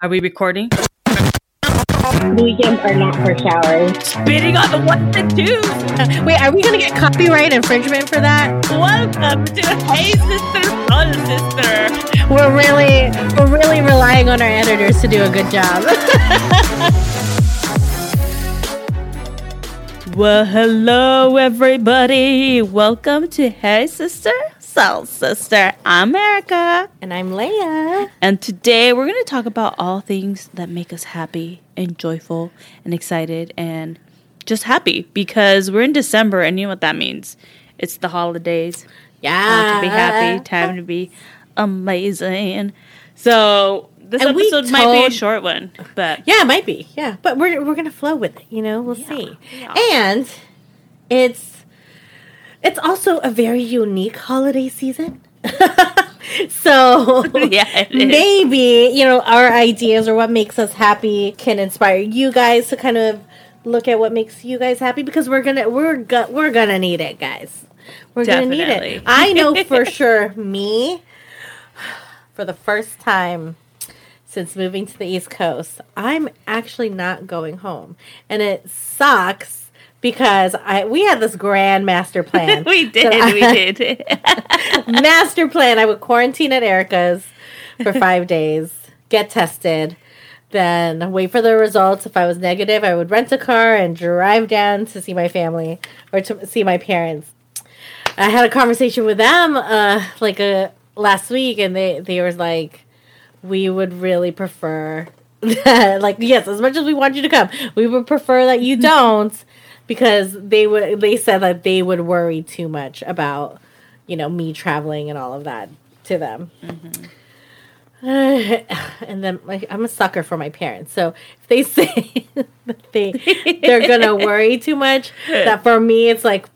Are we recording? Weekends are not for showers. Spitting on the ones and twos. Wait, are we gonna get copyright infringement for that? Welcome to Hey Sister, Soul Sister. We're really, we're really relying on our editors to do a good job. Well, hello everybody. Welcome to Hey Sister, Soul Sister. I'm Erica. and I'm Leia. And today we're going to talk about all things that make us happy and joyful and excited and just happy because we're in December and you know what that means. It's the holidays. Yeah. Time to be happy, time to be amazing. So, this And episode might be a short one, but Yeah, it might be. Yeah, but we're we're gonna flow with it. You know, we'll see. yeah. And it's it's also a very unique holiday season. so yeah, maybe you know our ideas or what makes us happy can inspire you guys to kind of look at what makes you guys happy because we're gonna we're go- we're gonna need it guys. We're gonna need it. I know for sure me for the first time since moving to the east coast i'm actually not going home. And it sucks because I we had this grand master plan. we did, that we did. master plan. I would quarantine at Erica's for five days, get tested, then wait for the results. If I was negative, I would rent a car and drive down to see my family or to see my parents. I had a conversation with them uh, like a last week, and they they were like, "We would really prefer." that like yes as much as we want you to come we would prefer that you don't because they would they said that they would worry too much about you know me traveling and all of that to them. And then like i'm a sucker for my parents. So if they say that they they're gonna worry too much that for me it's like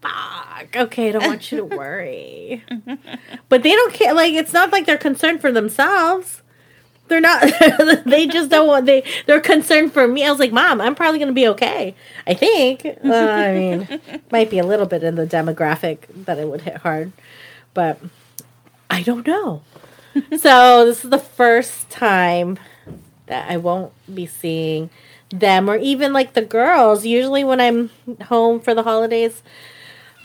fuck okay i don't want you to worry. But they don't care like it's not like they're concerned for themselves they're not they just don't want they they're concerned for me. I was like mom i'm probably gonna be okay. I think. Uh, i mean might be a little bit in the demographic that it would hit hard but i don't know. So this is the first time that i won't be seeing them or even like the girls. Usually when i'm home for the holidays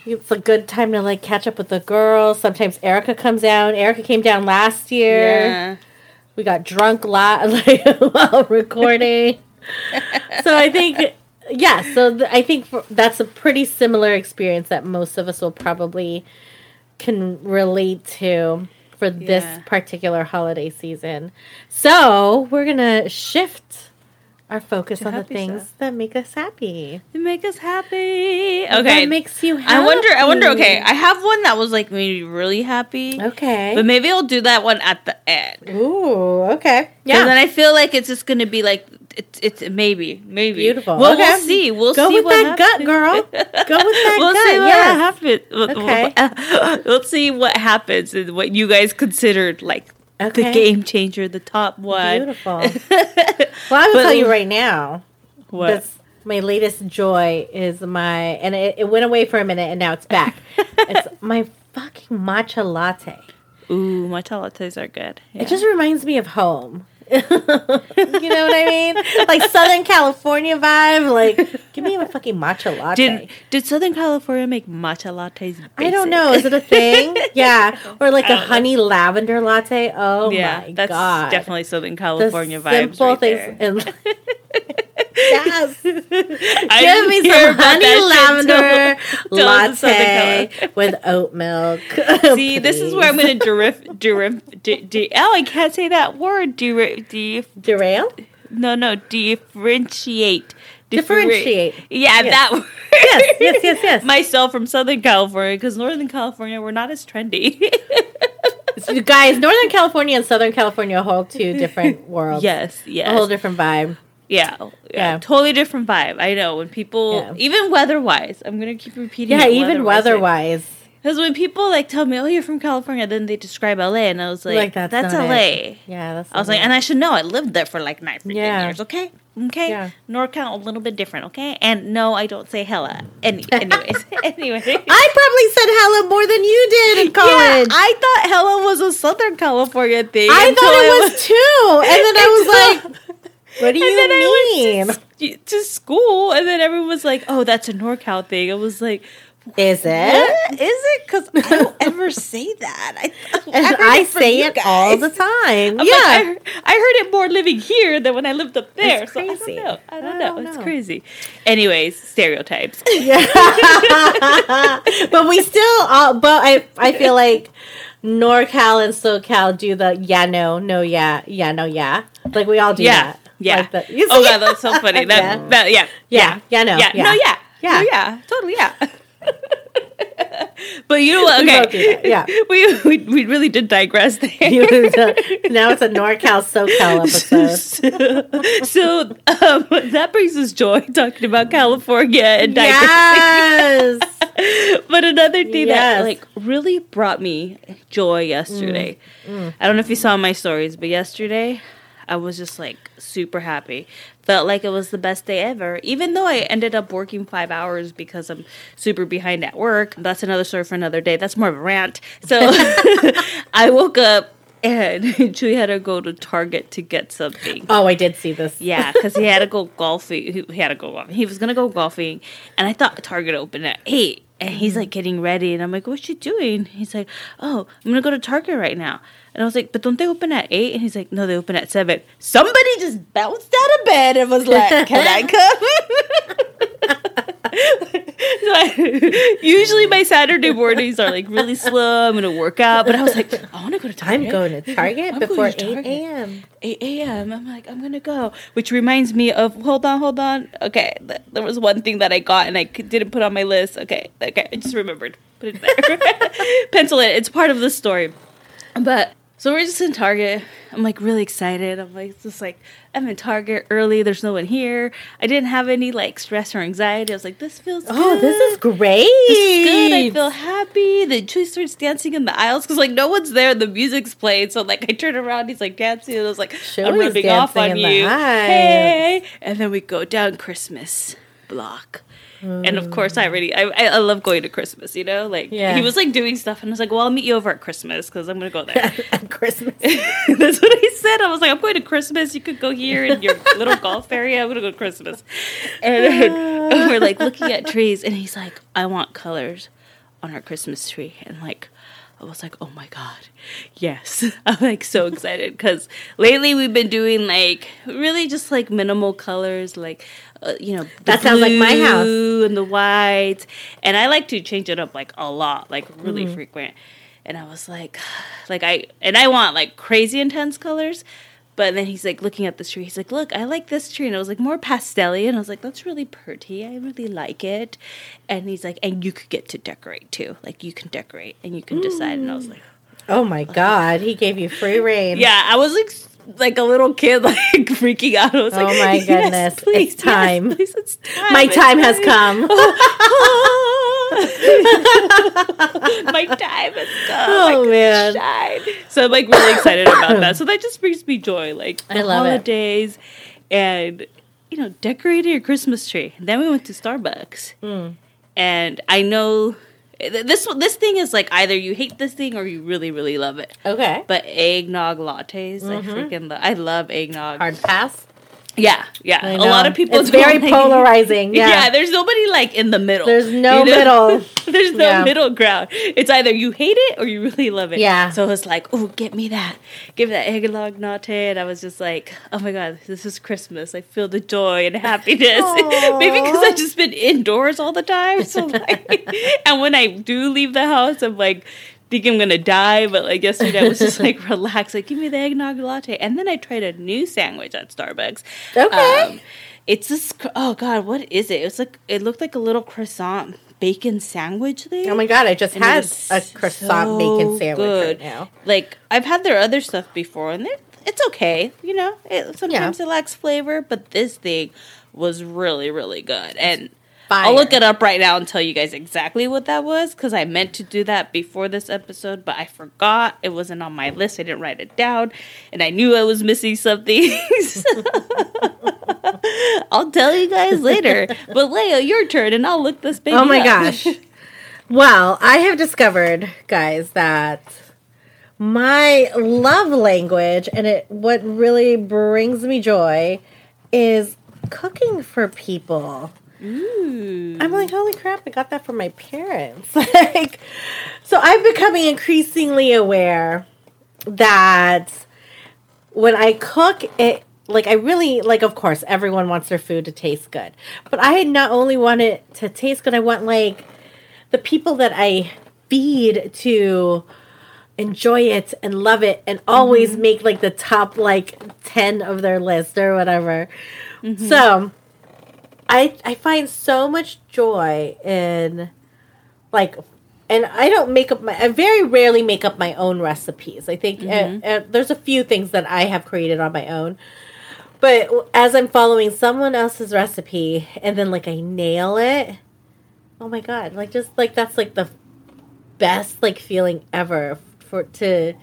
it's a good time to like catch up with the girls. Sometimes erica comes down. Erica came down last year. Yeah. We got drunk lot like while recording. so I think, yeah. So th- I think for, that's a pretty similar experience that most of us will probably can relate to for Yeah. this particular holiday season. So we're gonna shift our focus on the things stuff. that make us happy. They make us happy. Okay. That Okay. makes you happy. I wonder. I wonder. Okay, I have one that was like maybe really happy, Okay. but maybe I'll do that one at the end. Ooh. Okay. Yeah. Yeah. then I feel like it's just gonna be like it's it's maybe maybe Beautiful. Well, Okay. we'll see. We'll Go see with what that gut, happens. girl. Go with that we'll gut, see what yes. happens. Okay. We'll see what happens and what you guys considered like the game changer, the top one. Beautiful. Well, I will But- tell you right now. What? My latest joy is my, and it, it went away for a minute and now it's back. it's my fucking matcha latte. Ooh, matcha lattes are good. Yeah. It just reminds me of home. you know what I mean? Like Southern California vibe. Like, give me a fucking matcha latte. did did Southern California make matcha lattes? I don't know. Is it a thing? yeah. Or like a don't know. honey lavender latte. Oh yeah, my that's god. definitely Southern the California vibes. simple right things. there. And, yes. I Give me some honey lavender till- till the Southern latte with oat milk. See, this is where I'm going to derif, derif, de, de, oh, I can't say that word. Derif, de, derail. no, no, differentiate. Differentiate. Yeah, Yes. that word. Yes, yes, yes, yes. Myself from Southern California, because Northern California, we're not as trendy. You guys, Northern California and Southern California hold two different worlds. yes, yes. a whole different vibe. Yeah, yeah, Yeah. Totally different vibe. I know. When people, Yeah. even weather wise, I'm going to keep repeating Yeah, even weather-wise. weather-wise. Because when people like tell me, "Oh, you're from California," then they describe LA, and I was like, Like, that's "That's, LA." it. Yeah, that's. I was like, and I should know. I lived there for like nine Yeah. years. Okay, Okay, Yeah. NorCal a little bit different. Okay, and no, I don't say hella. Any, anyways, anyway. I probably said hella more than you did in Yeah, college. I thought hella was a Southern California thing. I thought it I was too. And then I was like, what do And you I mean? to, to school, and then everyone was like, "Oh, that's a NorCal thing." I was like, Is it? is it?" Because I don't ever say that. I, And I, say it all the time. I'm yeah. like, I, heard, I heard it more living here than when I lived up there. It's So I crazy. don't know. I don't I know. don't It's know. crazy. Anyways, stereotypes. but we still, uh, but I, I feel like NorCal and SoCal do the yeah, no, no, yeah, yeah, no, yeah. Like we all do Yeah. that. Yeah. Like you Oh god, that's so funny. That, Yeah. that yeah. Yeah. Yeah, no, Yeah. yeah. No, yeah. Yeah. No, yeah. Totally, yeah. but you know what? Okay. that, yeah. we, we we really did digress there. now it's a NorCal SoCal episode. so, so, um, that brings us joy talking about California and digressing. Yes. but another thing Yes. that like really brought me joy yesterday. Mm, I don't know if you saw my stories, but yesterday I was just like super happy. Felt like it was the best day ever, even though I ended up working five hours because I'm super behind at work. That's another story for another day. That's more of a rant. So I woke up and Chewy had to go to Target to get something. Oh, I did see this. Yeah, because he had to go golfing. He, he had to go golfing. He was gonna go golfing, and I thought Target opened at eight. And he's mm-hmm. like getting ready, and I'm like, "What's you doing?" He's like, "Oh, I'm gonna go to Target right now." And I was like, "But don't they open at 8? And he's like, "No, they open at 7. Somebody just bounced out of bed and was like, "Can I come?" So I- usually my Saturday mornings are like really slow. I'm gonna work out, but I was like, I want to go to Target. I'm going to Target I'm before to 8 a.m. 8 a.m. I'm like, I'm gonna go. Which reminds me of, hold on, hold on. Okay, th- there was one thing that I got and I c- didn't put on my list. Okay, okay, I just remembered. Put it there. Pencil it. It's part of the story. But so we're just in Target. I'm like really excited. I'm like, just like I'm in Target early. There's no one here. I didn't have any like stress or anxiety. I was like, this feels. Oh, this is great. this is good. I feel happy. The Chewy starts dancing in the aisles because like no one's there. The music's playing, so like I turn around, he's like dancing. And I was like, I'm rubbing off on you. Hey, and then we go down Christmas block. And of course, I already I, I love going to Christmas. You know, like Yeah. he was like doing stuff, and I was like, "Well, I'll meet you over at Christmas because I'm gonna go there." At Christmas. That's what he said. I was like, I'm going to Christmas. You could go here in your little golf area. I'm going to go to Christmas. And then we're like looking at trees, and he's like, I want colors on our Christmas tree. And like, I was like, oh my God, yes. I'm like so excited because lately we've been doing like really just like minimal colors, like, uh, you know, That sounds like my house. and the white. And I like to change it up like a lot, like really Mm-hmm. frequent. And I was like, like I, and I want like crazy intense colors. But then he's like looking at this tree. He's like, "Look, I like this tree," and it was like more pastelly, and I was like, "That's really pretty. I really like it." And he's like, "And you could get to decorate too. Like you can decorate and you can decide." And I was like, Oh my God. He gave you free rein. "Yeah." I was like, like a little kid, like freaking out. I was Oh like, my "Yes, goodness, it's please, yes, time. please, it's time. My It's time has come. My time has come. Oh, man. shine. So I'm like really excited about that. So that just brings me joy. Like the I love it. holidays and you know, decorating your Christmas tree. then we went to Starbucks. Hmm. And I know this this thing is like either you hate this thing or you really really love it. Okay. But eggnog lattes, I freaking lo- I love eggnog. Mm-hmm. Hard pass. Yeah, yeah. A lot of people. It's very like- polarizing. Yeah. Yeah. there's nobody like in the middle. There's no you know? middle. there's no Yeah. middle ground. It's either you hate it or you really love it. Yeah. So it's like, oh, get me that, give me that eggnog latte, and I was just like, oh my god, this is Christmas. I feel the joy and happiness. Maybe because I've just been indoors all the time. So like, and when I do leave the house, I'm like. Think I'm gonna die, but like yesterday I was just like relaxed, like give me the eggnog latte, and then I tried a new sandwich at Starbucks. Okay. Um, it's this. Oh God, what is it? It's like it looked like a little croissant bacon sandwich thing. Oh my God. I just And had a croissant bacon sandwich good. right now. Like I've had their other stuff before, and it, it's okay. You know, it, sometimes it lacks flavor, but this thing was really, really good. And I'll look it up right now and tell you guys exactly what that was because I meant to do that before this episode, but I forgot. It wasn't on my list. I didn't write it down, and I knew I was missing something. I'll tell you guys later. But Leia, your turn, and I'll look this baby. Oh my up. gosh. Well, I have discovered, guys, that my love language and it what really brings me joy is cooking for people. Ooh. I'm like, holy crap, I got that from my parents. like so I'm becoming increasingly aware that when I cook it like I really like of course everyone wants their food to taste good. But I not only want it to taste good, I want like the people that I feed to enjoy it and love it and always mm-hmm. make like the top like 10 of their list or whatever. Mm-hmm. So I I find so much joy in like and I don't make up my I very rarely make up my own recipes. I think uh, uh, there's a few things that I have created on my own. But as I'm following someone else's recipe and then like I nail it, oh my god, like just like that's like the best like feeling ever for to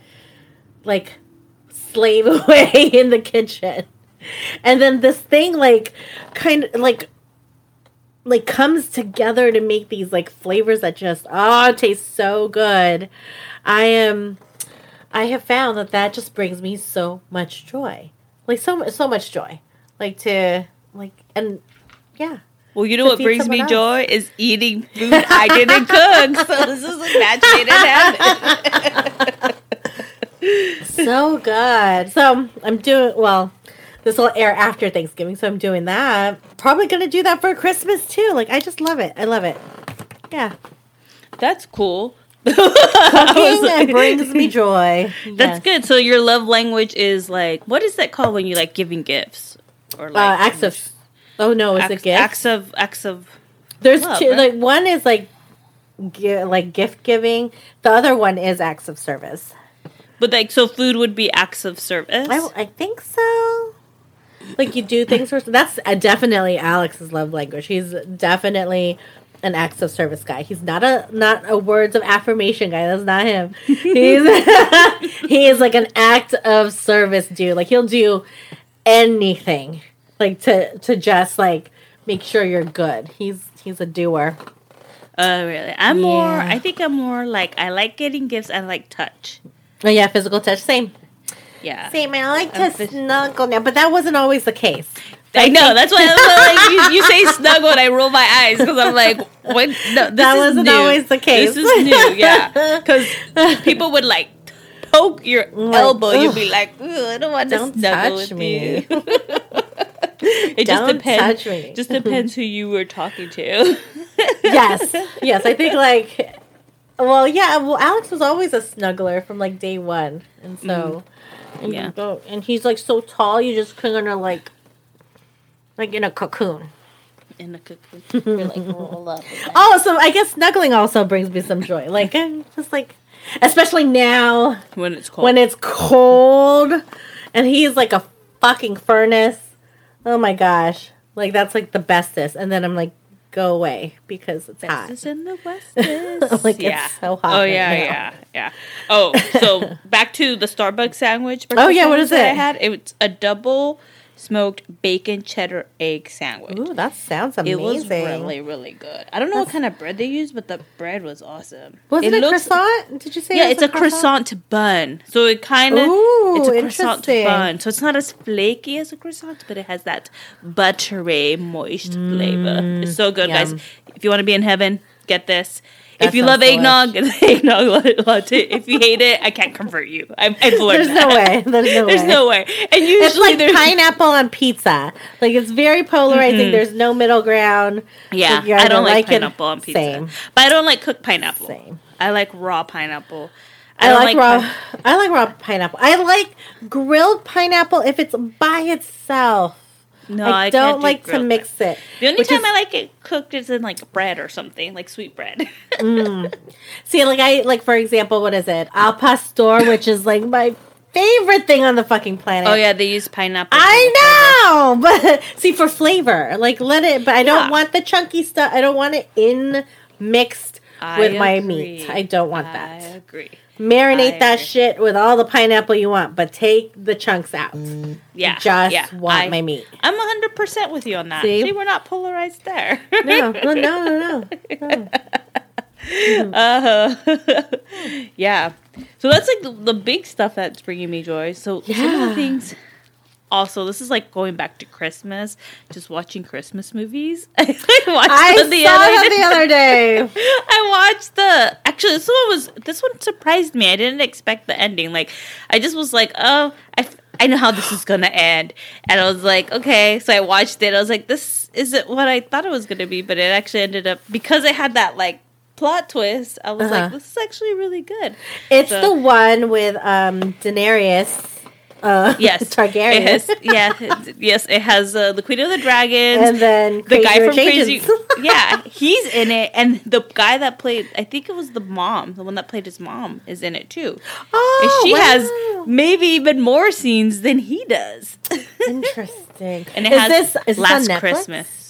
like slave away in the kitchen. And then this thing like kind of like like comes together to make these like flavors that just oh taste so good. I am I have found that that just brings me so much joy. Like so so much joy. Like to like and yeah. Well, you know what brings me someone joy is eating food I didn't cook. So this is a match made in heaven. so good. So I'm doing well. This will air after Thanksgiving, so I'm doing that. Probably gonna do that for Christmas too. Like I just love it. I love it. Yeah, That's cool. cooking that brings me joy. That's Yes. good. So your love language is like what is that called when you like giving gifts or Uh, like acts of. Oh no, it's it acts, gift? acts of acts of There's love, two. right? Like one is like, gi- like gift giving. The other one is acts of service. but like so food would be acts of service. I, I think so. Like you do things for that's uh, definitely Alex's love language. He's definitely an acts of service guy. He's not a not a words of affirmation guy. That's not him. He's he is like an act of service dude. Like he'll do anything like to to just like make sure you're good. He's he's a doer. Oh really? I'm more I think I'm more like I like getting gifts, I like touch. Oh yeah, physical touch. Same. Yeah. Same. I like to phys- snuggle now, but that wasn't always the case. I know. That's why like, you, you say snuggle and I roll my eyes because I'm like, what? No, That wasn't new. always the case. This is new, yeah. Because people would like poke your Like, elbow. You'd be like, I don't want Don't to snuggle touch with me. you. it just Don't depends. touch me. Just depends who you were talking to. yes, yes. I think like, well, yeah. Well, Alex was always a snuggler from like day one, and so, mm-hmm. And Yeah. go- and he's like so tall, you just kind of like, like in a cocoon. In the cocoon, you're like roll up. Oh, so I guess snuggling also brings me some joy. Like, I'm just like, especially now when it's cold. when it's cold, and he's like a fucking furnace. Oh my gosh, like that's like the bestest. And then I'm like, go away because it's hot. Bestest in the West. Like, it's so hot Oh right yeah, now. yeah, yeah. Oh, so back to the Starbucks sandwich. Oh, yeah, what breakfast is sandwich that I it? had it's a double smoked bacon cheddar egg sandwich. Ooh, that sounds amazing. It was really, really good. I don't know what kind of bread they used, but the bread was awesome. Was it, a looks- croissant? Did you say? Yeah, it it's a croissant bun. So it kind of Ooh, it's a croissant bun. So it's not as flaky as a croissant, but it has that buttery, moist flavor. It's so good, guys. Mm. If you want to be in heaven, get this. That if you love eggnog, the eggnog latte. If you hate it, I can't convert you. I've, I've learned There's that. no way. There's no There's way. no way. And usually It's like there's pineapple on pizza. Like it's very polarizing. There's no middle ground. Yeah, Like, I don't like, like it- pineapple on pizza. Same. But I don't like cooked pineapple. Same. I like raw pineapple. I, don't like, raw. pine- I like raw pineapple. I like grilled pineapple if it's by itself. No, I, I, don't do like to mix it. The only time is- I like it cooked is in like bread or something, like sweet bread. Mm. See, like I like for example, what is it? Al pastor, which is like my favorite thing on the fucking planet. oh yeah, they use pineapple. I know, but see for flavor, like let it. But I don't Yeah. want the chunky stuff. I don't want it in mixed I with my meat. I don't want I that. I agree. Marinate I that shit with all the pineapple you want, but take the chunks out. Yeah, Just yeah. want I, my meat. I'm 100 percent with you on that. See? See, we're not polarized there. No, no, no, no, no. no. Uh, yeah. So that's like the, the big stuff that's bringing me joy. So some of the things. Also, this is like going back to Christmas, just watching Christmas movies. I watched I the saw other day. the other day. I watched the actually this one was this one surprised me. I didn't expect the ending. Like I just was like, oh, i, I know how this is gonna end, and I was like, okay. So I watched it. I was like, this isn't what I thought it was gonna be, but it actually ended up because it had that like plot twist. I was Uh-huh. like, this is actually really good. It's So- the one with um Daenerys. Uh, Yes, Targaryen. It has, yeah, yes, it has uh, the Queen of the Dragons. and then the guy from Rich Crazy, yeah, he's in it, and the guy that played, I think it was the mom, the one that played his mom, is in it too. oh, And she wow. has maybe even more scenes than he does. interesting. and it is has this is Last? Christmas.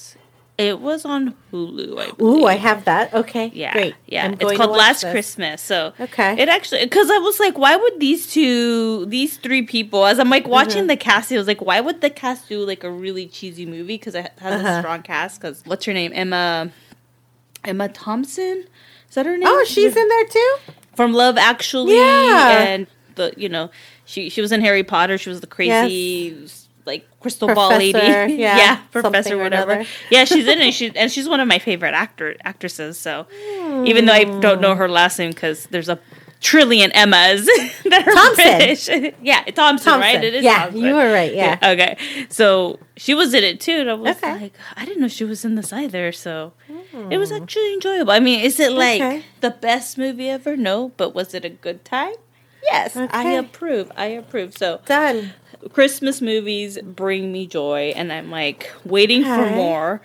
It was on Hulu. I Ooh. I have that. Okay, yeah, great. yeah. I'm It's going to called Last this. Christmas. So Okay. it actually because I was like, why would these two, these three people, as I'm like watching Mm-hmm. the cast, I was like, why would the cast do like a really cheesy movie? Because it has Uh-huh. a strong cast. Because what's her name? Emma, Emma Thompson. Is that her name? Oh, she's in there too. from Love Actually, Yeah. and the you know she she was in Harry Potter. She was the crazy like crystal ball lady, Professor, yeah, professor whatever. Yeah, she's in it. She and she's one of my favorite actor actresses. So even though I don't know her last name because there's a trillion Emmas that are Thompson. British. yeah, Thompson, Thompson. right? It is. yeah, Thompson. you were right. Yeah. Okay. So she was in it too, and I was Okay. like, I didn't know she was in this either. So it was hmm. actually enjoyable. I mean, is it like Okay. the best movie ever? No, but was it a good time? Yes, I approve. I approve. So Done. Christmas movies bring me joy, and I'm like waiting for more.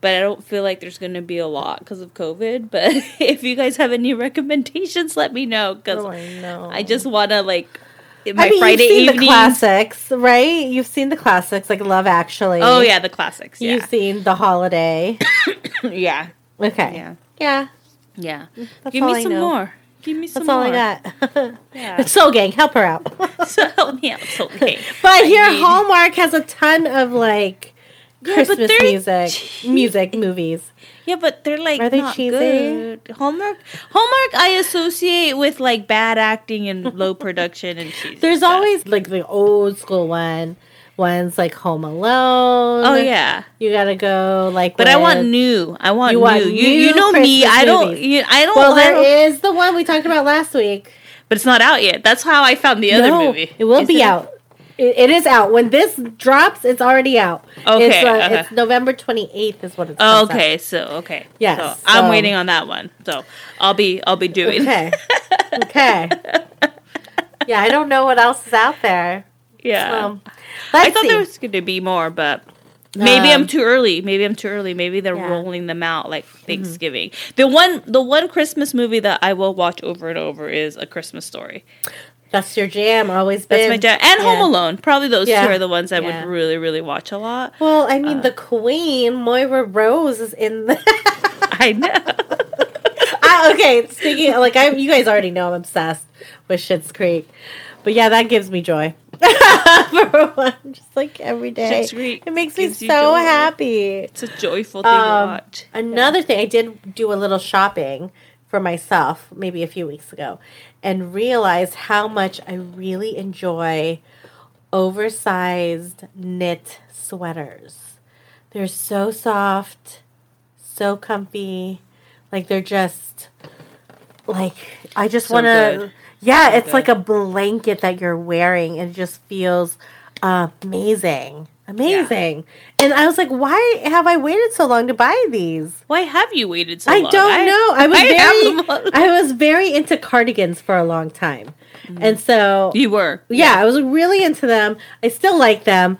But I don't feel like there's going to be a lot because of COVID. But if you guys have any recommendations, let me know because Oh, I. I just want to like my I mean, Friday you've seen evening. the classics, right? You've seen the classics like Love Actually. Oh yeah, the classics. You've seen The Holiday. yeah, Okay. yeah, Yeah. yeah. That's Give me I some know. more. Give me some That's all more. I got. Yeah. Soul Gang, help her out. so help me out, it's okay. But I here, need- Hallmark has a ton of like Yeah, Christmas music, cheap. music movies. Yeah, but they're like Are they not cheesy? good. Hallmark, Hallmark, I associate with like bad acting and low production and cheesy. There's stuff. always like the old school one. One's like Home Alone. Oh yeah, you gotta go like. but I want new. I want You new. want you you new know me. I don't. You, I don't. Well, I don't- is the one we talked about last week. but it's not out yet. That's how I found the other no, movie. it will Is be out. It, it is out when this drops. It's already out. Okay, it's, uh, okay. it's November twenty eighth is what it's. Oh, okay, so okay, Yes, So I'm waiting on that one. So I'll be I'll be doing. Okay. okay. Yeah, I don't know what else is out there. Yeah. I thought see. there was going to be more, but maybe I'm Um, too early. Maybe I'm too early. Maybe they're Yeah. Mm-hmm. rolling them out like Thanksgiving. The one, the one Christmas movie that I will watch over and over is A Christmas Story. That's your jam. Always That's been. my jam. And Yeah. Home Alone. Probably those Yeah. two are the ones I would really, really watch a lot. Well, I mean, Uh. the Queen Moira Rose is in the. I know. I, okay, speaking like I, you guys already know I'm obsessed with Schitt's Creek, but yeah, that gives me joy. For one, just like every day, it makes me so joy. happy. It's a joyful thing to Um, watch. Another thing, I did do a little shopping for myself maybe a few weeks ago, and realized how much I really enjoy oversized knit sweaters. They're so soft, so comfy. Like they're just like I just So want to. Yeah, it's like a blanket that you're wearing, and it just feels amazing, amazing. And I was like, why have I waited so long to buy these? Why have you waited so I long? I don't know. I was I very. I was very into cardigans for a long time, and mm. so You were. yeah, I was really into them. I still like them,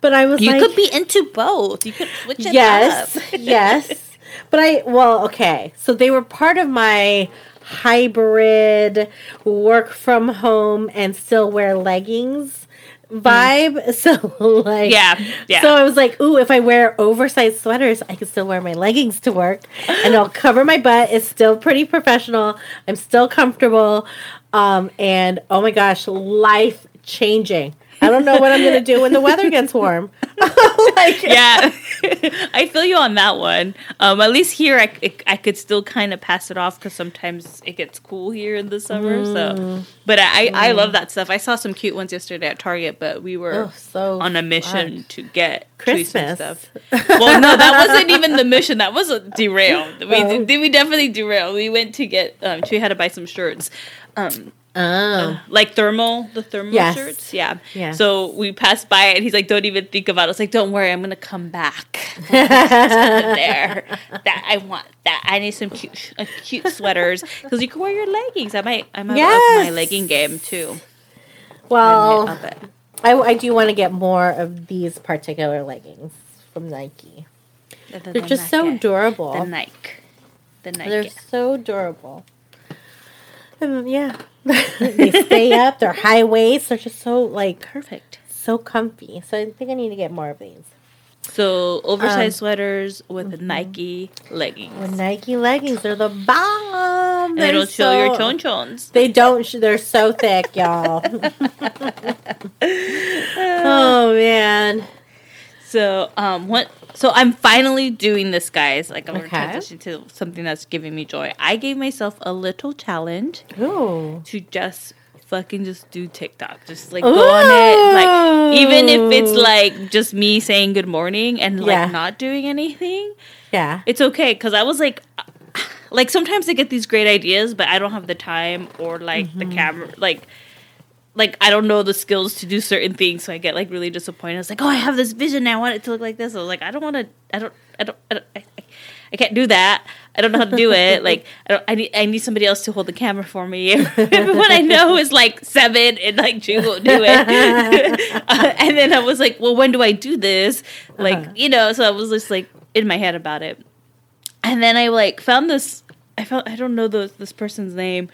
but I was You like, could be into both. You could switch it yes, up. yes. But I well, okay. So they were part of my hybrid work from home and still wear leggings vibe. So like Yeah, yeah. So I was like, ooh, if I wear oversized sweaters, I can still wear my leggings to work and I'll cover my butt. It's still pretty professional. I'm still comfortable. Um, and oh my gosh, life changing. I don't know what I'm gonna do when the weather gets warm. like yeah, I feel you on that one. Um, at least here, I, I, I could still kind of pass it off because sometimes it gets cool here in the summer. So, but I, I love that stuff. I saw some cute ones yesterday at Target, but we were Oh, so on a mission fun. to get Christmas stuff. Well, no, that wasn't even the mission. That was a derailed. We Oh. we definitely derailed. We went to get. Um, she had to buy some shirts. Um, Oh. like thermal, the thermal Yes. shirts. Yeah. Yes. So we passed by it and he's like, don't even think about it. It's like, don't worry, I'm gonna come back. there. That I want that. I need some cute uh, cute sweaters. Because you can wear your leggings. I might I might up my legging game too. Well. I, I do want to get more of these particular leggings from Nike. The- the- They're the just so Nike. durable. The Nike. The Nike. They're so durable. And yeah, they stay up. They're high waist. They're just so like Perfect. so comfy. So I think I need to get more of these. So oversized Um, sweaters with mm-hmm. Nike leggings. With Nike leggings, they're the bomb. and they They're don't show your chonchons. They don't. sh- They're so thick, y'all. oh man. So um what so I'm finally doing this guys. Like I'm Okay. gonna transition to something that's giving me joy. I gave myself a little challenge Ooh. to just fucking just do TikTok. Just like go on it. Like even if it's like just me saying good morning and like Yeah. not doing anything, Yeah. it's okay because I was like like sometimes I get these great ideas, but I don't have the time or like Mm-hmm. the camera like like I don't know the skills to do certain things, so I get like really disappointed. It's like, oh, I have this vision, and I want it to look like this. I was like, I don't want to, I don't, I don't, I, don't I, I- I can't do that. I don't know how to do it. Like, I don't, I need, I need somebody else to hold the camera for me. Everyone I know is like seven, and like Drew won't do it. Uh, and then I was like, well, when do I do this? Like, Uh-huh. you know. So I was just like in my head about it. And then I like found this. I found I don't know the, this person's name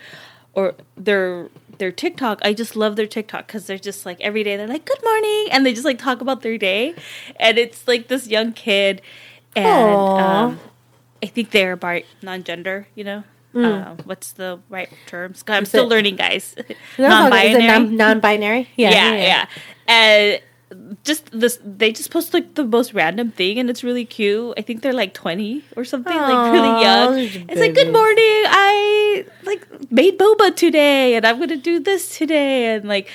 or their their TikTok. I just love their TikTok because they're just like every day they're like good morning and they just like talk about their day, and it's like this young kid, and um, I think they're bi non-gender. You know, uh, what's the right terms? I'm Mm. Is still it- learning, guys. No, Is it Non-binary non- non-binary? yeah, yeah, And just this, they just post like the most random thing, and it's really cute. I think they're like twenty or something, like really young. It's like, good morning. I like made boba today, and I'm gonna do this today, and like.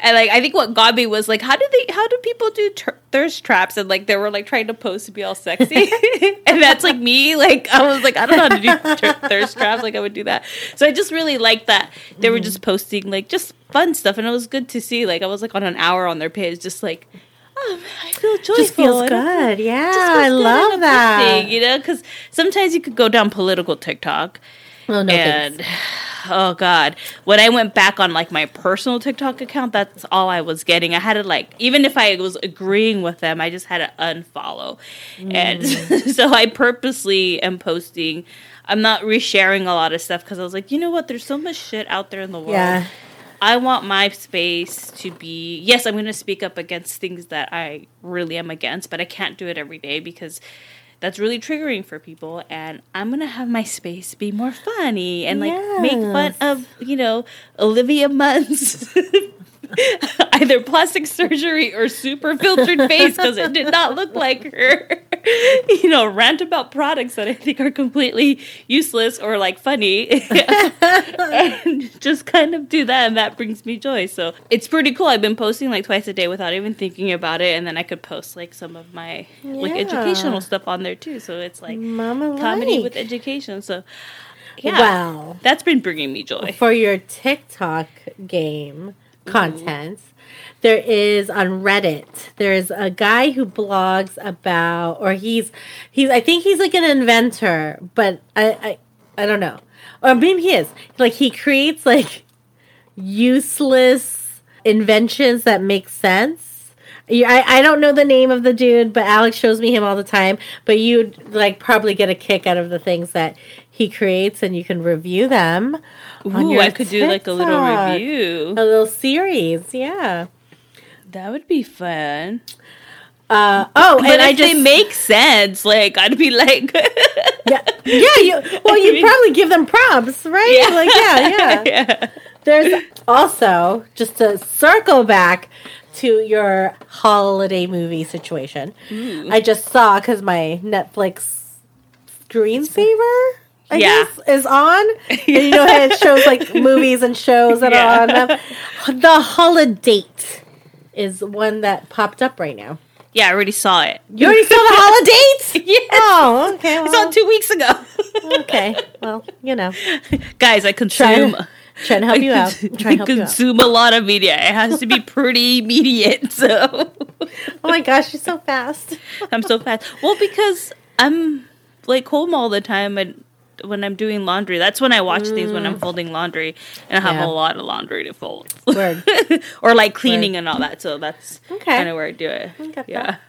And like I think what got me was like how do they how do people do tur thirst traps and like they were like trying to pose to be all sexy and that's like me like I was like I don't know how to do tur- thirst traps like I would do that so I just really liked that they were just posting like just fun stuff and it was good to see like I was like on an hour on their page just like oh man, I feel joyful Just feels good. it Yeah, feels I good love that. you know because sometimes you could go down political TikTok Oh no, and thanks. oh god when i went back on like my personal tiktok account that's all i was getting i had to like even if i was agreeing with them i just had to unfollow and Mm. so i purposely am posting i'm not resharing a lot of stuff because i was like you know what there's so much shit out there in the world Yeah. I want my space to be yes, I'm going to speak up against things that I really am against, but I can't do it every day because that's really triggering for people and I'm going to have my space be more funny and like make fun of, you know, Olivia Munn's either plastic surgery or super filtered face because it did not look like her. you know, rant about products that I think are completely useless or like funny. and just kind of do that and that brings me joy. So it's pretty cool. I've been posting like twice a day without even thinking about it and then I could post like some of my like educational stuff on there too. So it's like Mama comedy like. with education. So yeah. Wow. That's been bringing me joy. For your TikTok game content, there is on Reddit. There's a guy who blogs about, or he's he's. I think he's like an inventor, but I I, I don't know, or maybe he is. Like he creates like useless inventions that make sense. I, I don't know the name of the dude, but Alex shows me him all the time. But you'd like probably get a kick out of the things that he creates, and you can review them. Ooh, I could do like a little review. a little series. Yeah, That would be fun. Uh, oh, But and I just they make sense, like I'd be like, yeah, yeah. You, well, you probably give them props, right? Yeah. Like, yeah, yeah. yeah. There's also just to circle back to your holiday movie situation. I just saw because my Netflix screensaver, I Yeah. guess, is on. And you know how it shows like movies and shows that Yeah. are on them. The Holiday is one that popped up right now. Yeah, I already saw it. You already saw the Holiday? Yes. Oh, okay. I saw it two weeks ago. okay. Well, you know, Guys, I consume. trying to help you out. Trying to help I you out. consume a lot of media. It has to be pretty immediate. So Oh my gosh, you're so fast. I'm so fast. Well, because I'm like home all the time and when I'm doing laundry, that's when I watch things. when I'm folding laundry and I have Mm. Yeah. a lot of laundry to fold. Word. or like cleaning and all that. So that's Okay. kind of where I do it. yeah. that.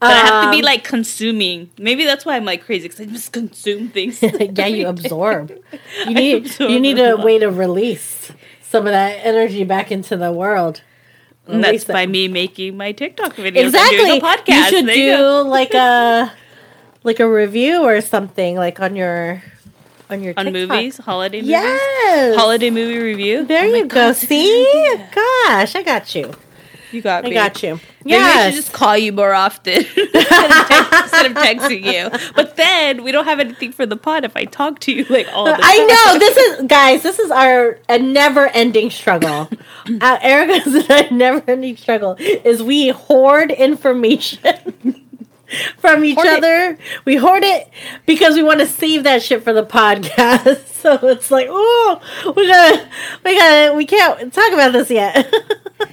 But I have to be Um, like consuming. Maybe that's why I'm like crazy because I just consume things. yeah, you absorb. You need absorb you need a way to release some of that energy back into the world. And that's by me making my TikTok videos. and exactly. podcast. You should There do you like a like a review or something like on your on your on TikTok. movies, holiday movies. Yes. Holiday movie review. There Oh you go. good See, gosh, I got you. You got I me. I got you. Yeah, I should just call you more often instead, of text- instead of texting you. But then we don't have anything for the pod if I talk to you like all the time. I know this is guys. This is our a never-ending struggle. uh, Erica's never-ending struggle is we hoard information from each Hoard it. other. We hoard it because we want to save that shit for the podcast. So it's like, oh, we gotta, we gotta, we can't talk about this yet.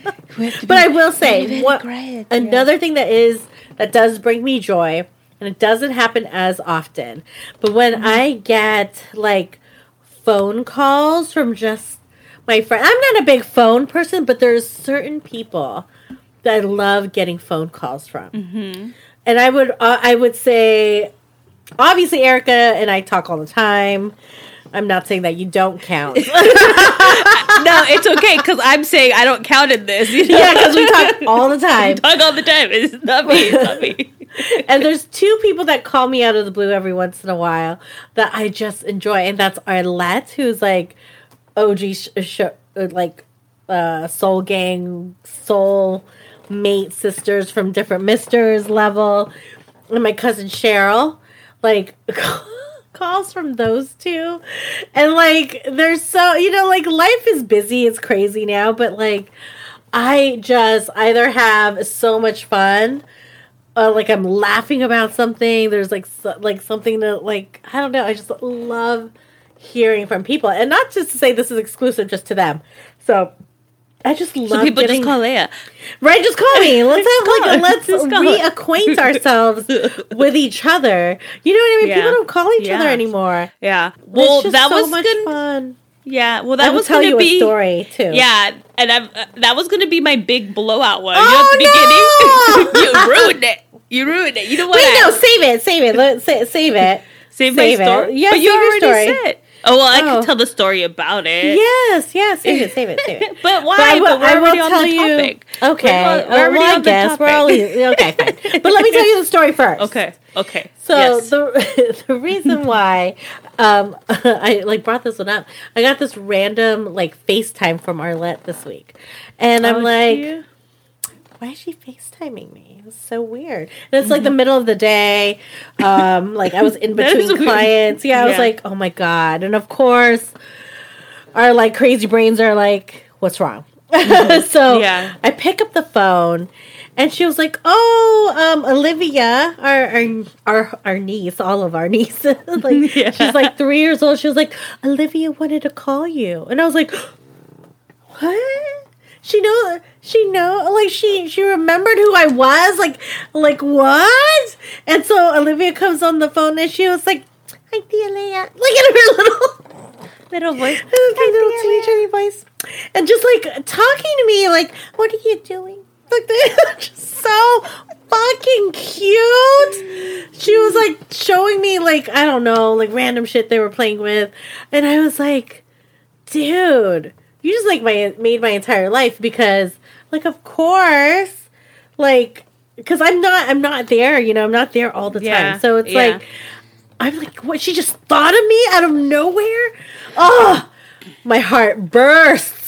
but I will say, what another thing that is that does bring me joy, and it doesn't happen as often, but when I get like phone calls from just my friend, I'm not a big phone person, but there's certain people that I love getting phone calls from, Mm-hmm. And I would uh, I would say, obviously Erica and I talk all the time. I'm not saying that you don't count. no, it's okay because I'm saying I don't count in this. You know? yeah, because we talk all the We time. talk all the time. It's not me. It's not me. and there's two people that call me out of the blue every once in a while that I just enjoy, and that's Arlette, who's like OG sh- sh- uh, like uh, Soul Gang, Soul Mate sisters from different Misters level, and my cousin Cheryl, like. calls from those two and like they're so you know like life is busy it's crazy now but like i just either have so much fun uh, like I'm laughing about something. There's like so, like something that like I don't know. I just love hearing from people, and not just to say this is exclusive just to them. So I just love So people getting just call Leia. right. Just call me. Let's have like let's reacquaint ourselves with each other. You know what I mean? Yeah. People don't call each other anymore. Yeah. Well, that so was much gonna. fun. Yeah. Well, that was tell gonna you be. a story too. Yeah, and I've, uh, that was gonna be my big blowout one. Oh, you know, at the beginning, you ruined it. You ruined it. You know what? Wait, I- no, save it, save it, Let's save it. save, save my it. story. Yeah, but you already story. said. Oh well, I Oh. can tell the story about it. Yes, yes, save it, save it, save it. But why? But I will, But we're I will already on tell the you. topic. Okay, We're, oh, we're already well, I guess we're all okay. Fine. But let me tell you the story first. Okay. Okay. So Yes. the the reason why um, I like brought this one up, I got this random like FaceTime from Arlette this week, and I'm Oh, like, why is she FaceTiming me? It was so weird. And it's like the middle of the day. Um, like I was in between clients. Yeah, I was like, oh my god. And of course, our like crazy brains are like, what's wrong? so Yeah. I pick up the phone. And she was like, "Oh, um, Olivia, our our our, our niece, all of our nieces, like Yeah. she's like three years old. She was like, Olivia wanted to call you, and I was like, what? She know she know like she she remembered who I was like like what? And so Olivia comes on the phone and she was like, "Hi, Tia Leia." Look at her little little voice. her little teeny tiny voice, and just like talking to me like, "What are you doing?" Like they're just so fucking cute. She was like showing me like I don't know like random shit they were playing with, and I was like, dude, you just like my made my entire life because like of course, like because I'm not I'm not there. You know, I'm not there all the time. Yeah, So it's yeah. like I'm like, what? She just thought of me out of nowhere. Oh, my heart bursts.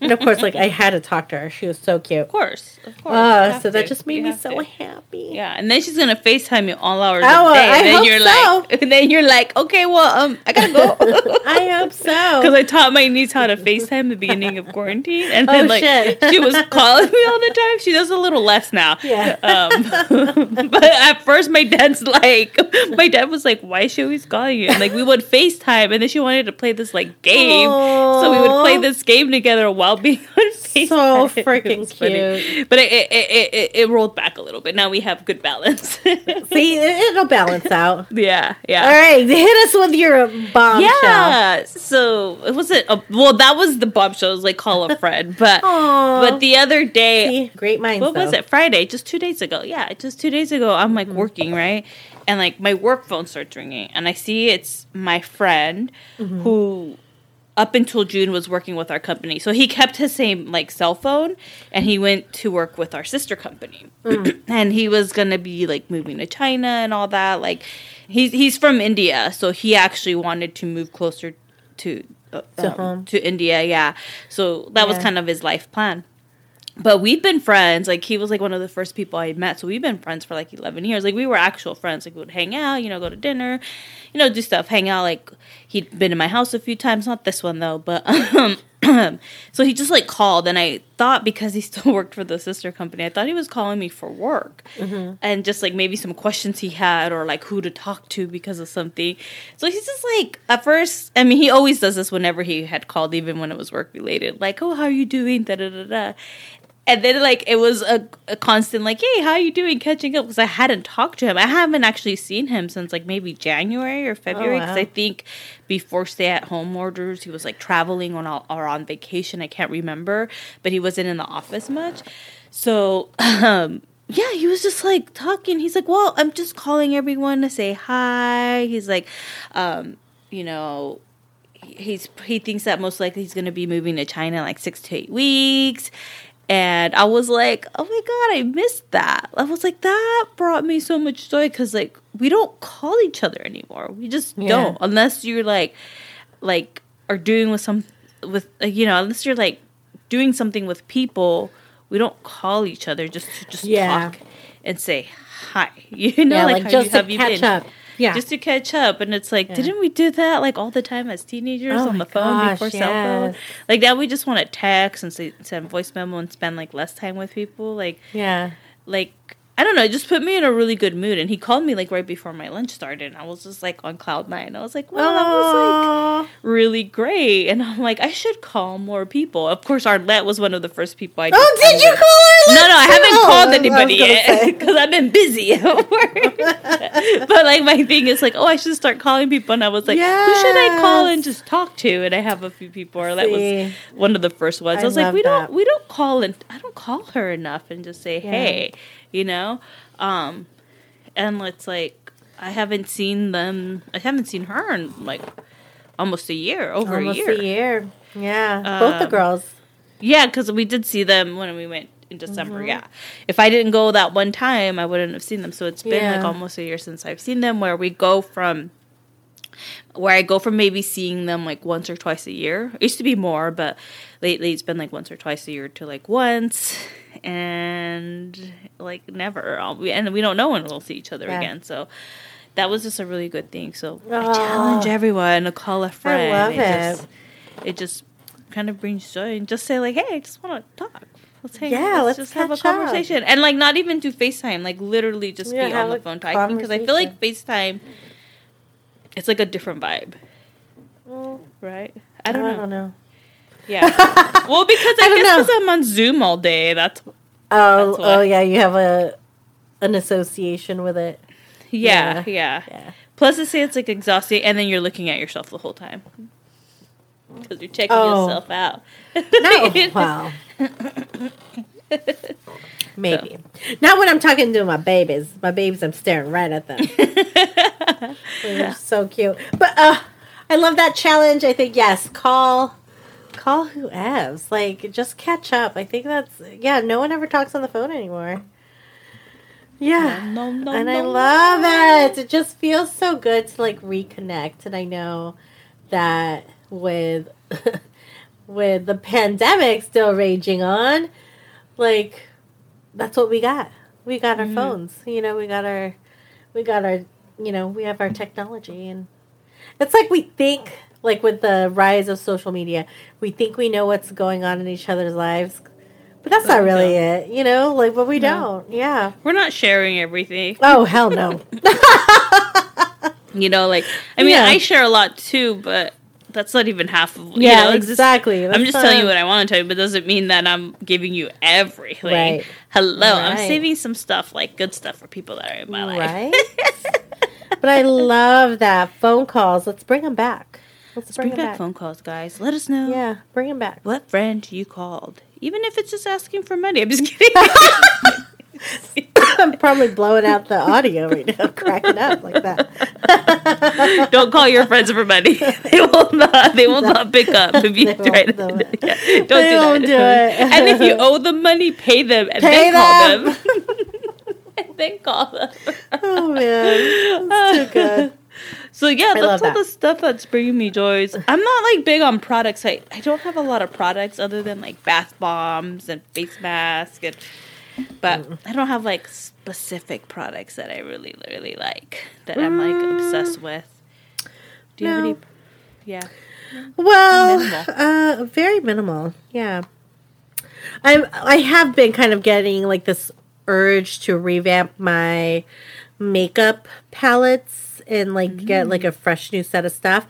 And of course, like I had to talk to her. She was so cute. Of course, of course. Uh, so that just made You me so to. happy. Yeah, and then she's gonna FaceTime you all hours Oh, of the day, I and then hope you're so. like, and then you're like, okay, well, um, I gotta go. I hope so Because. I taught my niece how to FaceTime the beginning of quarantine, and Oh, then like shit. she was calling me all the time. She does a little less now. Yeah. Um, but at first, my dad's like, my dad was like, "Why is she always calling you?" And like we would FaceTime, and then she wanted to play this like game, so we would play this game together while being on FaceTime. So freaking was cute. But it it, it it it rolled back a little bit. Now we have good balance. See, it- it'll balance out. yeah, yeah. All right, hit us with your bombshell. Yeah. So it wasn't. A, well, that was the bombshell. It was like call a friend, but but the other day, See, great minds. what was it? Friday, just two days ago. Yeah, just two days ago. I'm like mm-hmm. working right, and like my work phone starts ringing, and I see it's my friend mm-hmm. who. Up until June was working with our company, so he kept his same like cell phone, and he went to work with our sister company, and he was gonna be like moving to China and all that. Like, he's he's from India, so he actually wanted to move closer to uh, To um, to India. Yeah, so that was kind of his life plan but we've been friends. Like he was like one of the first people I met, so we've been friends for like eleven years. Like we were actual friends. Like we would hang out, you know, go to dinner, you know, do stuff, hang out. Like he'd been in my house a few times, not this one though, but um, so he just like called, and I thought because he still worked for the sister company, I thought he was calling me for work, and just like maybe some questions he had or like who to talk to because of something. So he's just like at first, I mean, he always does this whenever he had called, even when it was work related, like, oh, how are you doing? Da da da da. And then like it was a, a constant like, hey, how are you doing? Catching up because I hadn't talked to him. I haven't actually seen him since like maybe January or February because wow. I think before stay at home orders he was like traveling on or on vacation. I can't remember, but he wasn't in the office much. So um, yeah, he was just like talking. He's like, well, I'm just calling everyone to say hi. He's like, um, you know, he's he thinks that most likely he's going to be moving to China in like six to eight weeks. And I was like, oh my God, I missed that. I was like, that brought me so much joy because, like, we don't call each other anymore. We just Yeah. don't. Unless you're like, like, are doing with some, with, you know, unless you're like doing something with people, we don't call each other just to just Yeah. talk and say hi. You know, yeah, like, like, how just you, to have you catch been? up. Yeah, just to catch up. And it's like, Yeah. didn't we do that like all the time as teenagers Oh on the phone gosh, before cell phone? Like now we just want to text and say, send voice memo and spend like less time with people. Like, yeah. like I don't know, it just put me in a really good mood. And he called me like right before my lunch started. And I was just like on cloud nine. I was like, well, that was like really great. And I'm like, I should call more people. Of course, Arlette was one of the first people I. oh, did you call her? No, no, I haven't called anybody yet because I've been busy at work. but like my thing is like, oh, I should start calling people, and I was like, who should I call and just talk to? And I have a few people. Or that was one of the first ones. I, I was like, we that. don't, we don't call and I don't call her enough and just say, hey, you know, um, and it's like I haven't seen them. I haven't seen her in like almost a year, over Almost a year. a year. Yeah, both the Um, girls. Yeah, because we did see them when we went in December. Mm-hmm. Yeah, if I didn't go that one time, I wouldn't have seen them. So it's been like almost a year since I've seen them. Where we go from, where I go from maybe seeing them like once or twice a year. It used to be more, but lately it's been like once or twice a year to like once, and like never. We- And we don't know when we'll see each other Yeah. again. So. That was just a really good thing. So I challenge everyone to call a friend. love Just, it just kind of brings joy and just say like, "Hey, I just want to talk. Let's hang. Yeah, out. let's just have a catch up." conversation." And like, not even do Facetime. Like, literally just Yeah, be on the phone talking because I feel like Facetime. It's like a different vibe, Mm, right? I don't, I know. don't know. Yeah. well, because I, I guess because I'm on Zoom all day. That's Oh, That's oh yeah, you have a an association with it. yeah, yeah. Yeah. Plus, they say it's like exhausting, and then you're looking at yourself the whole time because you're checking Oh. yourself out. No, wow. Maybe not when I'm talking to my babies. My babies, I'm staring right at them. They're so cute. But uh, I love that challenge. I think yes, call call whoeves. Like, just catch up. I think that's yeah. No one ever talks on the phone anymore. Yeah, No, no, and I no. love it. It just feels so good to like reconnect. And I know that with with the pandemic still raging on, like that's what we got. We got our Mhm. phones. You know, we got our we got our you know, we have our technology and it's like we think like with the rise of social media, we think we know what's going on in each other's lives. But that's But not really it, you know? Like but we No. don't. Yeah. We're not sharing everything. Oh hell no. You know, like I mean, Yeah. I share a lot too, but that's not even half of. You yeah, know, it's just- exactly. I'm just telling you what I want to tell you, but doesn't mean that I'm giving you everything. Right. Hello, I'm saving some stuff, like good stuff for people that are in my life. Right? but I love that phone calls. Let's bring them back. Let's, Let's bring, bring back back. phone calls, guys. Let us know Yeah, bring them back. what friend you called, even if it's just asking for money. I'm just kidding. I'm probably blowing out the audio right now, cracking up like that. Don't call your friends for money. They will not. They will not pick up if you try to. Do yeah. Don't They do won't that. do it. and if you owe them money, pay them and Pay then call them. them. and then call them. Oh man, that's too good. So yeah, I that's all that. the stuff that's bringing me joys. I'm not like big on products. I, I don't have a lot of products other than like bath bombs and face masks and but I don't have like specific products that I really really like that I'm like obsessed with. Do you have Mm. Any Yeah. Well, Minimal. uh, very minimal. Yeah, I I have been kind of getting like this urge to revamp my makeup palettes and like get like a fresh new set of stuff,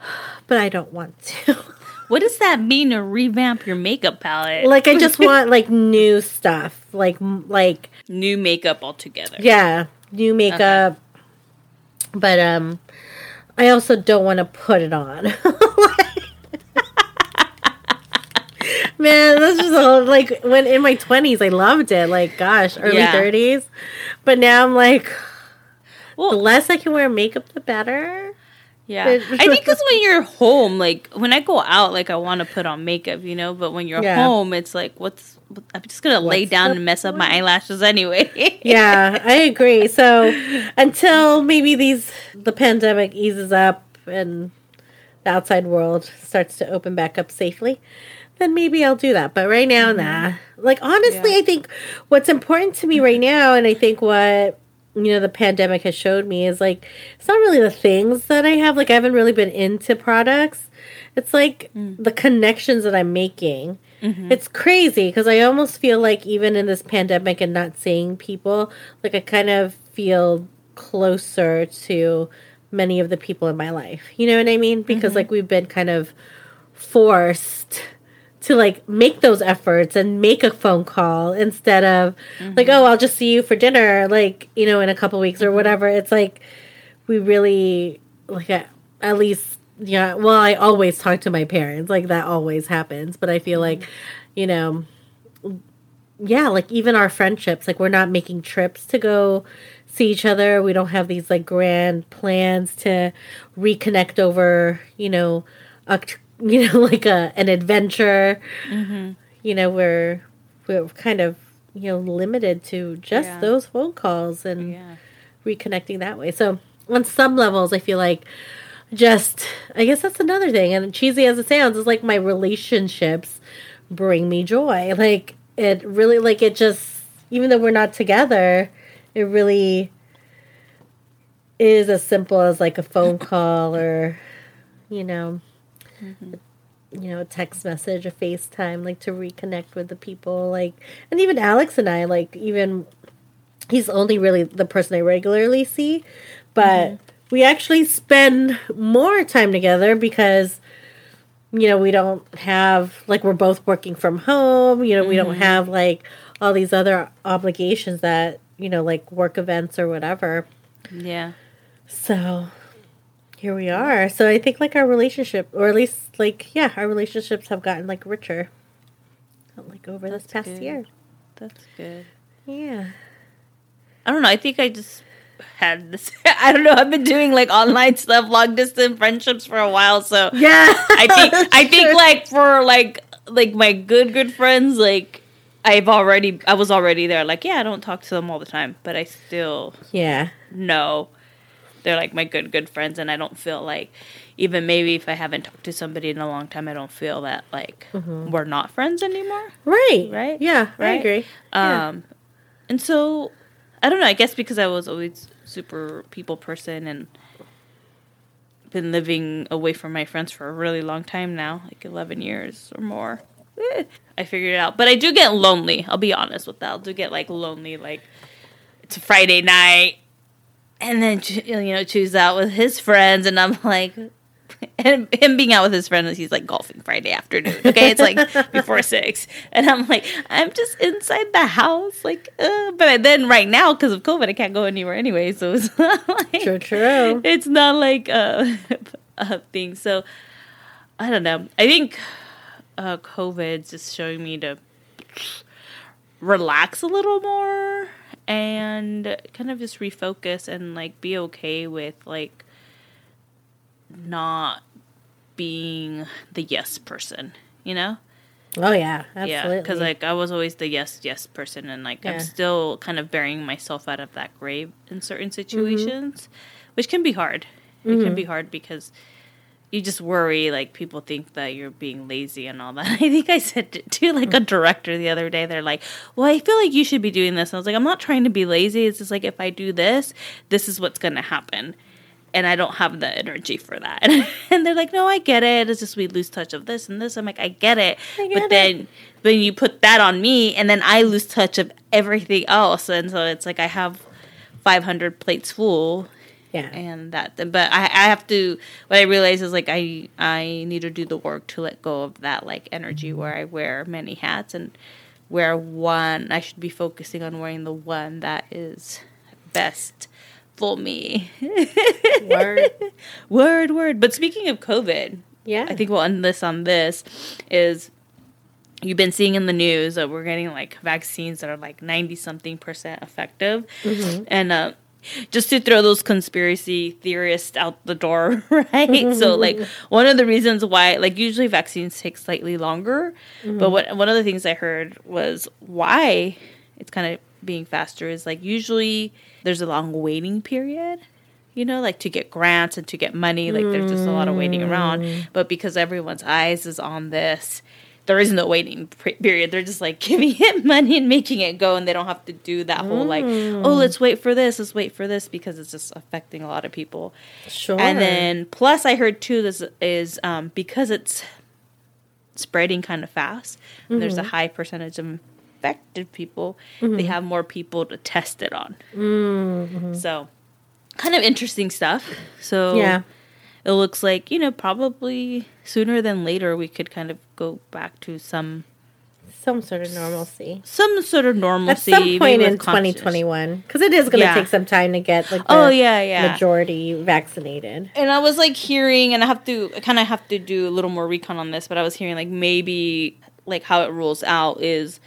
but I don't want to. What does that mean to revamp your makeup palette? like I just want like new stuff, like like new makeup altogether. yeah, new makeup. But um, I also don't want to put it on. Man, this is all like when in my twenties, I loved it. Like, gosh, early Yeah. thirties. But now I'm like, the less I can wear makeup, the better. Yeah, I think because when you're home, like when I go out, like I want to put on makeup, you know. But when you're Yeah. home, it's like, what's? I'm just gonna lay down and mess up my eyelashes anyway. yeah, I agree. So until maybe these the pandemic eases up and the outside world starts to open back up safely, then maybe I'll do that. But right now, mm-hmm. nah. Like honestly, Yeah. I think what's important to me right now, and I think what you know the pandemic has showed me is like it's not really the things that I have. Like I haven't really been into products. It's like mm. the connections that I'm making. Mm-hmm. It's crazy because I almost feel like even in this pandemic and not seeing people, like I kind of feel closer to many of the people in my life. You know what I mean? Because mm-hmm. like we've been kind of forced to like make those efforts and make a phone call instead of mm-hmm. like oh I'll just see you for dinner like you know in a couple weeks or mm-hmm. whatever. It's like we really like at, at least yeah well i always talk to my parents like that always happens. But i feel mm-hmm. like you know yeah like even our friendships like we're not making trips to go see each other. We don't have these like grand plans to reconnect over you know a you know like a an adventure mm-hmm. you know we're we're kind of you know limited to just Yeah. those phone calls and yeah, reconnecting that way. So on some levels, I feel like just I guess that's another thing. And cheesy as it sounds, is like my relationships bring me joy. Like it really like it just even though we're not together, it really is as simple as like a phone call or you know you know a text message a facetime like to reconnect with the people like and even alex and i like even he's only really the person I regularly see, but mm-hmm. we actually spend more time together because you know we don't have like we're both working from home. You know we don't mm-hmm. have like all these other obligations that you know like work events or whatever. yeah. So here we are. So I think like our relationship, or at least like yeah, our relationships have gotten like richer. Like over this past good. year. That's good. Yeah. I don't know. I think I just had this. I don't know. I've been doing like online stuff, long distance friendships for a while. So Yeah. I think I think like for like like my good good friends, like I've already I was already there. Like yeah, I don't talk to them all the time, but I still Yeah. know they're like my good good friends, and I don't feel like even maybe if I haven't talked to somebody in a long time, I don't feel that like we're not friends anymore. Right. Right? Yeah, I Right? agree. Yeah. Um, and so I don't know. I guess because I was always super people person and been living away from my friends for a really long time now, like eleven years or more. Eh, I figured it out, but I do get lonely. I'll be honest with that. I'll do get like lonely. Like it's a Friday night, and then you know choose out with his friends, and I'm like. And him being out with his friends, he's like golfing Friday afternoon. Okay, it's like before six, and I'm like, I'm just inside the house, like. Uh, but then right now, because of COVID, I can't go anywhere anyway. So it's not like True, true. it's not like a, a thing. So I don't know. I think uh, COVID's just showing me to relax a little more and kind of just refocus and like be okay with like not being the yes person, you know? Oh yeah, Yeah, because like I was always the yes, yes person, and like Yeah. I'm still kind of burying myself out of that grave in certain Mm-hmm. situations, which can be hard. It can be hard because you just worry like people think that you're being lazy and all that. I think I said to like a director the other day. They're like, "Well, I feel like you should be doing this." And I was like, "I'm not trying to be lazy. It's just like if I do this, this is what's going to happen." And I don't have the energy for that. and they're like, no, I get it. It's just we lose touch of this and this. I'm like, I get it. I get but it. then then you put that on me and then I lose touch of everything else. And so it's like I have 500 plates full yeah. and that but I, I have to what i realize is like i i need to do the work to let go of that like energy where i wear many hats and wear one i should be focusing on wearing the one that is best for me Word. word word but speaking of covid Yeah. I think we'll end this on this is you've been seeing in the news that we're getting like vaccines that are like 90 something percent effective. And uh, just to throw those conspiracy theorists out the door, right? so like one of the reasons why like usually vaccines take slightly longer, but what one of the things I heard was why it's kind of being faster is like usually there's a long waiting period you know, like to get grants and to get money. Like there's just a lot of waiting around. Mm. But because everyone's eyes is on this, there is no waiting period. They're just like giving it money and making it go, and they don't have to do that whole like, oh, let's wait for this, let's wait for this, because it's just affecting a lot of people. Sure. And then plus, I heard too this is um, because it's spreading kind of fast. and There's a Mm-hmm. high percentage of infected people. They have more people to test it on. Mm-hmm. So, kind of interesting stuff. So yeah. It looks like you know probably sooner than later we could kind of go back to some Some sort of normalcy. some sort of normalcy. At some point in 2021, because it is going to Yeah. take some time to get like the Oh yeah, yeah. majority vaccinated. and I was like hearing, and I have to, kind of have to do a little more recon on this, but I was hearing like maybe like how it rules out is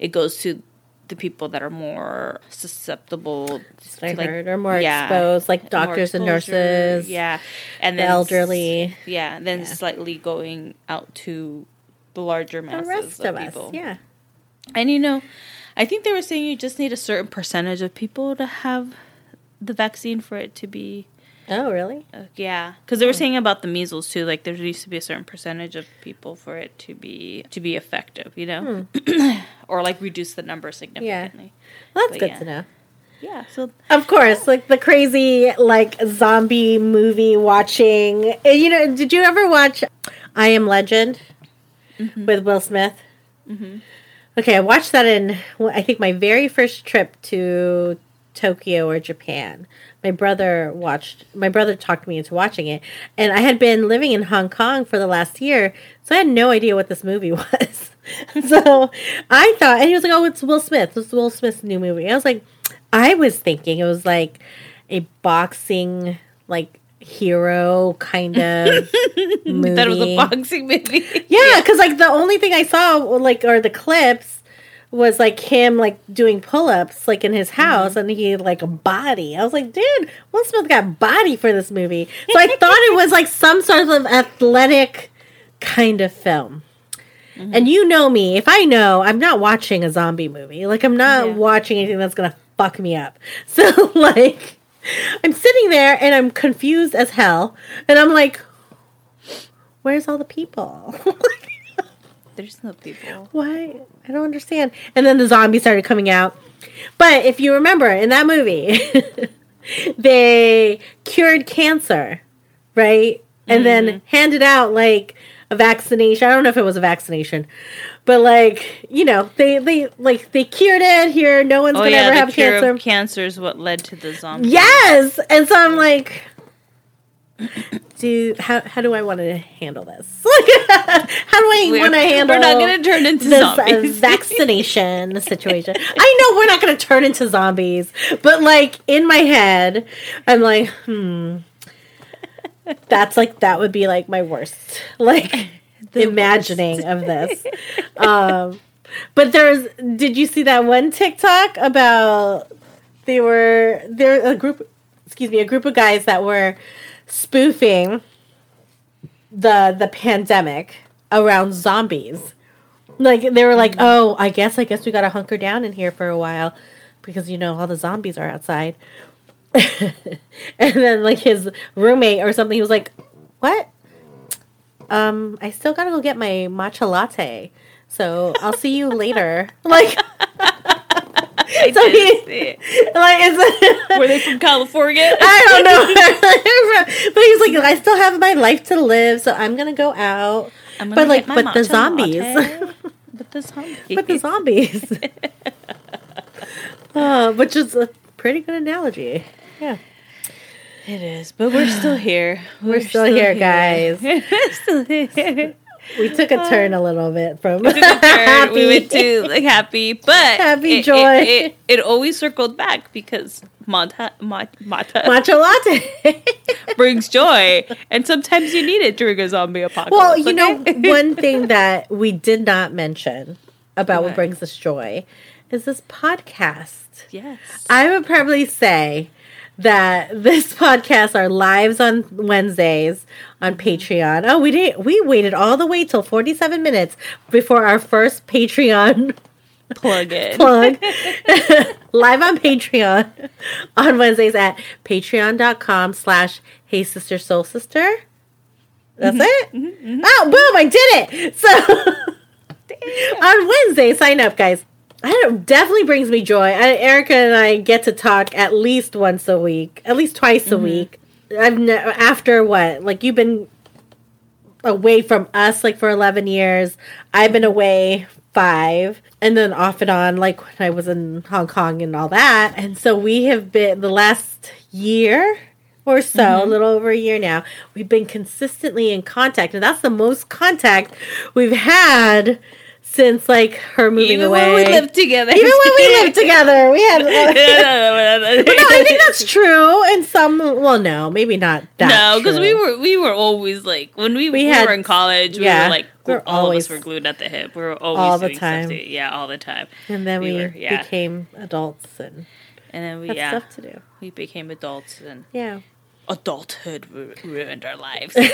it goes to the people that are more susceptible. To, like, heard, or more yeah, exposed, like doctors and nurses, yeah, and the then s- elderly, yeah, then Yeah. slightly going out to the larger the masses rest of of us. people. Yeah. And you know, I think they were saying you just need a certain percentage of people to have the vaccine for it to be Oh, really? uh, yeah, because they were saying about the measles too. Like there used to be a certain percentage of people for it to be to be effective, you know, or like reduce the number significantly. Well, that's But good yeah. to know. Yeah. So Of course, like the crazy like zombie movie watching. Uh, You know, did you ever watch I Am Legend Mm-hmm. with Will Smith? Okay, I watched that in I think my very first trip to Tokyo or Japan. My brother watched. My brother talked me into watching it, and I had been living in Hong Kong for the last year, so I had no idea what this movie was. so I thought, and he was like, "Oh, it's Will Smith. It's Will Smith's new movie." I was like, I was thinking it was like a boxing like hero kind of movie. that was a boxing movie. Yeah, because like the only thing I saw, like, or the clips, was like him like doing pull-ups like in his mm-hmm. house and he had like a body. I was like, dude, Will Smith got body for this movie. So I thought it was like some sort of athletic kind of film. Mm-hmm. And you know me, if I know, I'm not watching a zombie movie. Like I'm not Yeah. watching anything that's gonna fuck me up. So like I'm sitting there and I'm confused as hell. And I'm like, where's all the people? There's no people. Why? I don't understand. And then the zombies started coming out. But if you remember in that movie, they cured cancer, right? And then mm-hmm. handed out like a vaccination. I don't know if it was a vaccination, but like you know, they they like they cured it here. No one's Oh gonna yeah, ever have cancer. cancer is what led to the zombie. Yes, and so I'm like, do how how do I want to handle this? how do I want to handle? we're not going to turn into this uh, vaccination situation. I know we're not going to turn into zombies, but like in my head, I'm like, hmm. That's like that would be like my worst like imagining of this. Um, but there's did you see that one TikTok about they were there a group excuse me a group of guys that were spoofing the the pandemic around zombies. Like they were like, "Oh, I guess I guess we got to hunker down in here for a while because you know all the zombies are outside." and then like his roommate or something he was like, "What? Um, I still got to go get my matcha latte. So, I'll see you later." Like I so did he- like it's Were they from California? I don't know. but he's like, I still have my life to live, so I'm gonna go out. I'm But gonna like, get my but the zombies, but the zombies. but the zombies. uh, which is a pretty good analogy. Yeah, It is, but we're still here. we're, still, here, guys. We're still here. We took a turn uh, a little bit from turn. We went to like happy, but Happy it, joy. It, it, it always circled back because mata, ma, mata matcha latte. brings joy, and sometimes you need it during a zombie apocalypse. well, you know, one thing that we did not mention about what What? brings us joy is this podcast. yes, I would probably say that this podcast, our lives on Wednesdays on mm-hmm. Patreon. Oh, we did. We waited all the way till forty-seven minutes before our first Patreon plug in. plug. Live on Patreon on Wednesdays at patreon.com slash hey sister soul sister. That's mm-hmm. it? Mm-hmm. Oh, boom, I did it. So on Wednesday, sign up, guys. I don't, definitely brings me joy. I, Erica and I get to talk at least once a week, at least twice a mm-hmm. week. I've ne- after what? Like you've been away from us like for 11 years. I've been away 5 and then off and on like when I was in Hong Kong and all that. And so we have been the last year or so, a mm-hmm. little over a year now, we've been consistently in contact. And that's the most contact we've had since like her moving Even away. when we lived together. Even when we lived together, we had. no, But no, I think that's true. And some, well, no, maybe not that. No, because we were we were always like when we, We we had- were in college, we yeah, were like we were all always- of us were glued at the hip. We were always All the time. To, yeah, all the time. and then we we, were- yeah. became adults and And then we had yeah stuff to do. we became adults and Yeah. Adulthood ru- ruined our lives.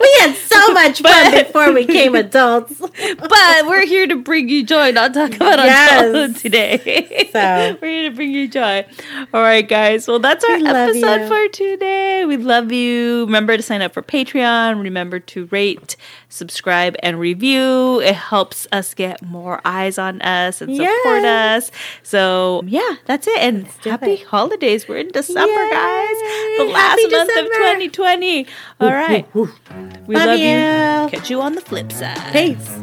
We had so much fun before we became adults. but we're here to bring you joy, not talk about Yes. adulthood today. So- we're here to bring you joy. All right, guys. Well, that's our We episode you. for today. We love you. Remember to sign up for Patreon. Remember to rate, subscribe, and review. It helps us get more eyes on us and support Yes. us. So yeah, that's it. And happy it. holidays. We're in December, Yay. guys. The last Happy month December. of 2020. All right. We Love love, you. you. Catch you on the flip side. Peace.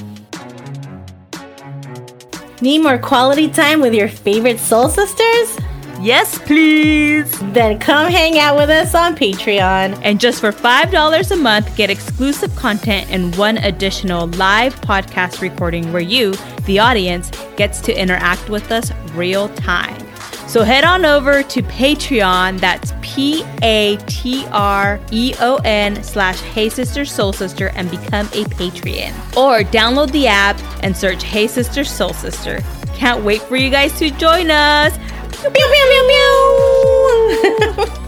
Need more quality time with your favorite soul sisters? Yes, please. Then come hang out with us on Patreon. And just for $5 a month, get exclusive content and one additional live podcast recording where you, the audience, gets to interact with us real time. So head on over to Patreon, that's P A T R E O N slash Hey Sister Soul Sister and become a Patreon. Or download the app and search Hey Sister Soul Sister. Can't wait for you guys to join us.